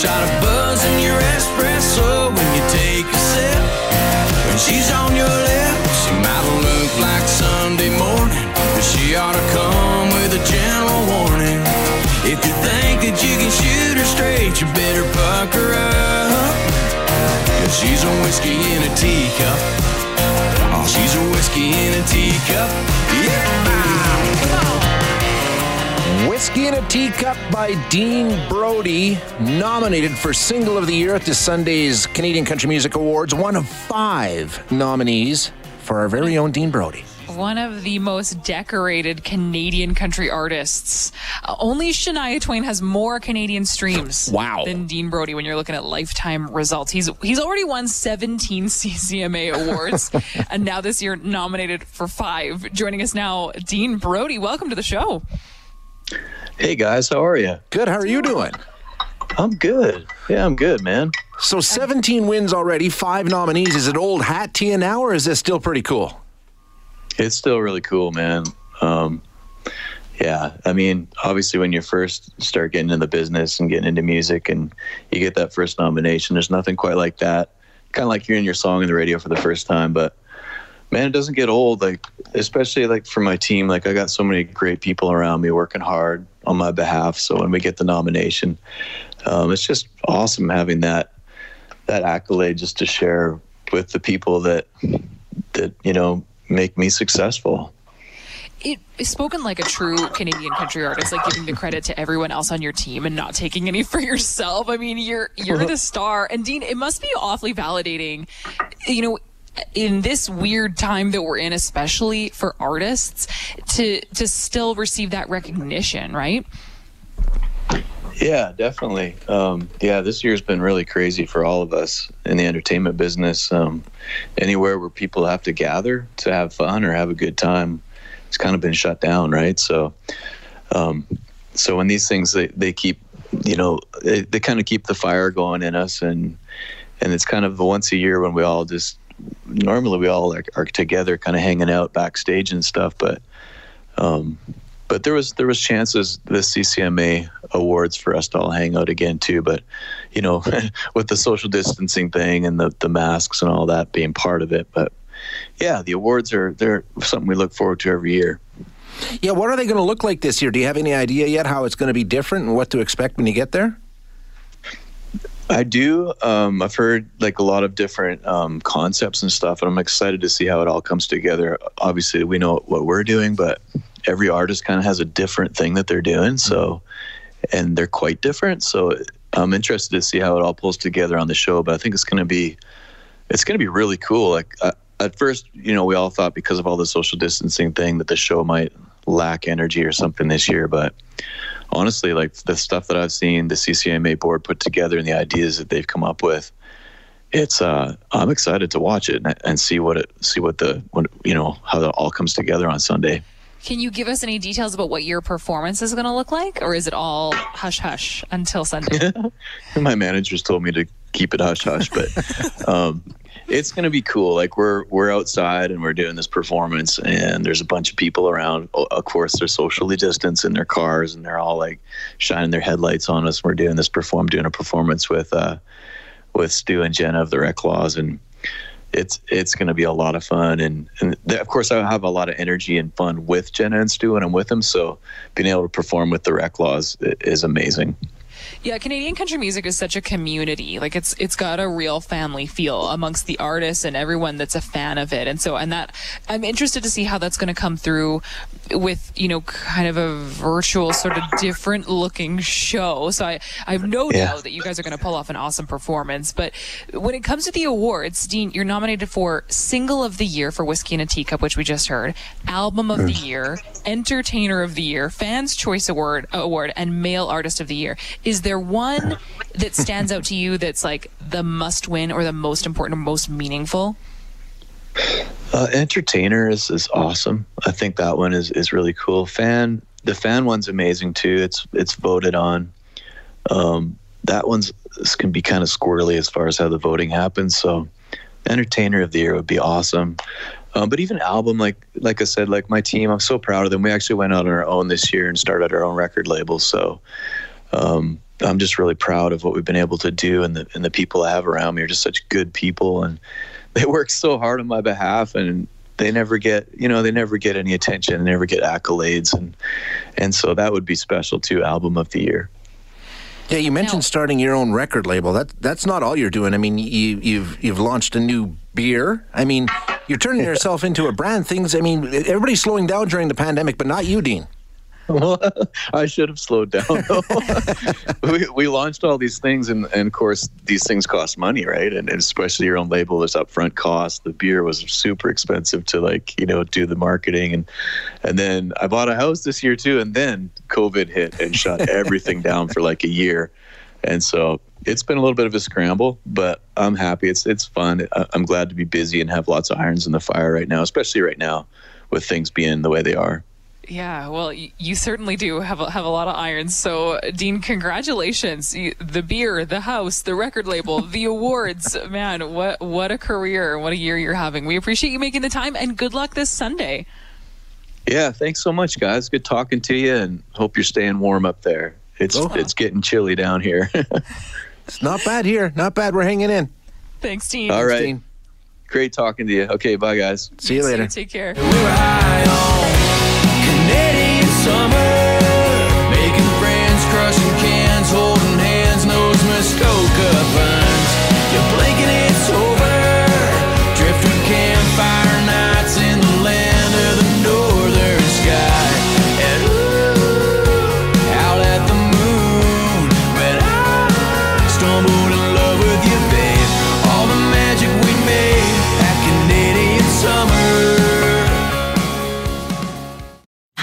shot of buzz in your espresso when you take a sip. When she's on your lips, she might look like Sunday morning, but she ought to come with a gentle warning. If you think that you can shoot her straight, you better puck her up. Cause she's a whiskey in a teacup. Oh, she's a whiskey in a Whiskey in a Teacup by Dean Brody, nominated for Single of the Year at this Sunday's Canadian Country Music Awards, one of five nominees for our very own Dean Brody. One of the most decorated Canadian country artists. Uh, only Shania Twain has more Canadian streams Wow. than Dean Brody when you're looking at lifetime results. He's he's already won 17 CCMA awards and now this year nominated for 5. Joining us now, Dean Brody. Welcome to the show. Hey guys, how are you? Good, how are you doing? I'm good. Yeah, I'm good, man. So 17 wins already, five nominees. Is it old hat to you now, or is this still pretty cool? It's still really cool, man. Um, yeah, I mean, obviously, when you first start getting into the business and getting into music, and you get that first nomination, there's nothing quite like that. Kind of like hearing your song on the radio for the first time, but man, it doesn't get old. Like, especially like for my team, like I got so many great people around me working hard on my behalf. So when we get the nomination, um, it's just awesome having that that accolade just to share with the people that that you know make me successful. It is spoken like a true Canadian country artist, like giving the credit to everyone else on your team and not taking any for yourself. I mean, you're you're the star. And Dean, it must be awfully validating, you know, in this weird time that we're in, especially for artists, to to still receive that recognition, right? Yeah, definitely. Um, yeah, this year's been really crazy for all of us in the entertainment business. Um, anywhere where people have to gather to have fun or have a good time, it's kind of been shut down, right? So, um, so when these things they, they keep, you know, they, they kind of keep the fire going in us, and and it's kind of the once a year when we all just normally we all like are together, kind of hanging out backstage and stuff, but. Um, but there was there was chances the CCMA awards for us to all hang out again too. But you know, with the social distancing thing and the the masks and all that being part of it. But yeah, the awards are they're something we look forward to every year. Yeah, what are they going to look like this year? Do you have any idea yet how it's going to be different and what to expect when you get there? I do. Um, I've heard like a lot of different um, concepts and stuff, and I'm excited to see how it all comes together. Obviously, we know what we're doing, but every artist kind of has a different thing that they're doing. So, and they're quite different. So, I'm interested to see how it all pulls together on the show. But I think it's going to be, it's going to be really cool. Like uh, at first, you know, we all thought because of all the social distancing thing that the show might lack energy or something this year, but honestly, like the stuff that I've seen the CCMA board put together and the ideas that they've come up with, it's uh, I'm excited to watch it and, and see what it see what the what, you know how it all comes together on Sunday. Can you give us any details about what your performance is going to look like, or is it all hush hush until Sunday? My managers told me to keep it hush hush, but um, it's going to be cool. Like we're we're outside and we're doing this performance, and there's a bunch of people around. Of course, they're socially distanced in their cars, and they're all like shining their headlights on us. We're doing this perform doing a performance with uh, with Stu and Jenna of the Reklaws, and it's it's going to be a lot of fun. And and of course, I have a lot of energy and fun with Jenna and Stu when I'm with them. So being able to perform with the Reklaws is amazing. Yeah, Canadian country music is such a community. Like it's it's got a real family feel amongst the artists and everyone that's a fan of it. And so and that I'm interested to see how that's going to come through with, you know, kind of a virtual sort of different looking show. So I I have no Yeah. doubt that you guys are going to pull off an awesome performance. But when it comes to the awards, Dean, you're nominated for Single of the Year for Whiskey in a Teacup, which we just heard, Album of the mm. Year, Entertainer of the Year, Fans Choice Award Award, and Male Artist of the Year. Is there one that stands out to you that's like the must win or the most important or most meaningful? Uh, entertainer is, is awesome. I think that one is, is really cool. Fan the fan one's amazing too. It's it's voted on. Um, that one's can be kind of squirrely as far as how the voting happens. So, entertainer of the year would be awesome. Um, but even album, like like I said, like my team, I'm so proud of them. We actually went out on our own this year and started our own record label. So, um, I'm just really proud of what we've been able to do, and the and the people I have around me are just such good people, and they work so hard on my behalf, and they never get you know they never get any attention, they never get accolades, and and so that would be special too. Album of the year. Yeah, you mentioned Now- starting your own record label. That that's not all you're doing. I mean, you, you've you've launched a new beer. I mean, you're turning yourself into a brand. Things. I mean, everybody's slowing down during the pandemic, but not you, Dean. Well, I should have slowed down. though. we, we launched all these things, and, and of course, these things cost money, right? And, and especially your own label, there's upfront cost. The beer was super expensive to like you know do the marketing, and and then I bought a house this year too, and then COVID hit and shut everything down for like a year, and so it's been a little bit of a scramble, but I'm happy. It's it's fun. I'm glad to be busy and have lots of irons in the fire right now, especially right now with things being the way they are. Yeah, well, you certainly do have a, have a lot of irons. So, Dean, congratulations! The beer, the house, the record label, the awards. Man, what what a career! What a year you're having. We appreciate you making the time, and good luck this Sunday. Yeah, thanks so much, guys. Good talking to you, and hope you're staying warm up there. It's Oh. it's getting chilly down here. It's not bad here. Not bad. We're hanging in. Thanks, Dean. All right, Dean. great talking to you. Okay, bye, guys. See you later. Take care.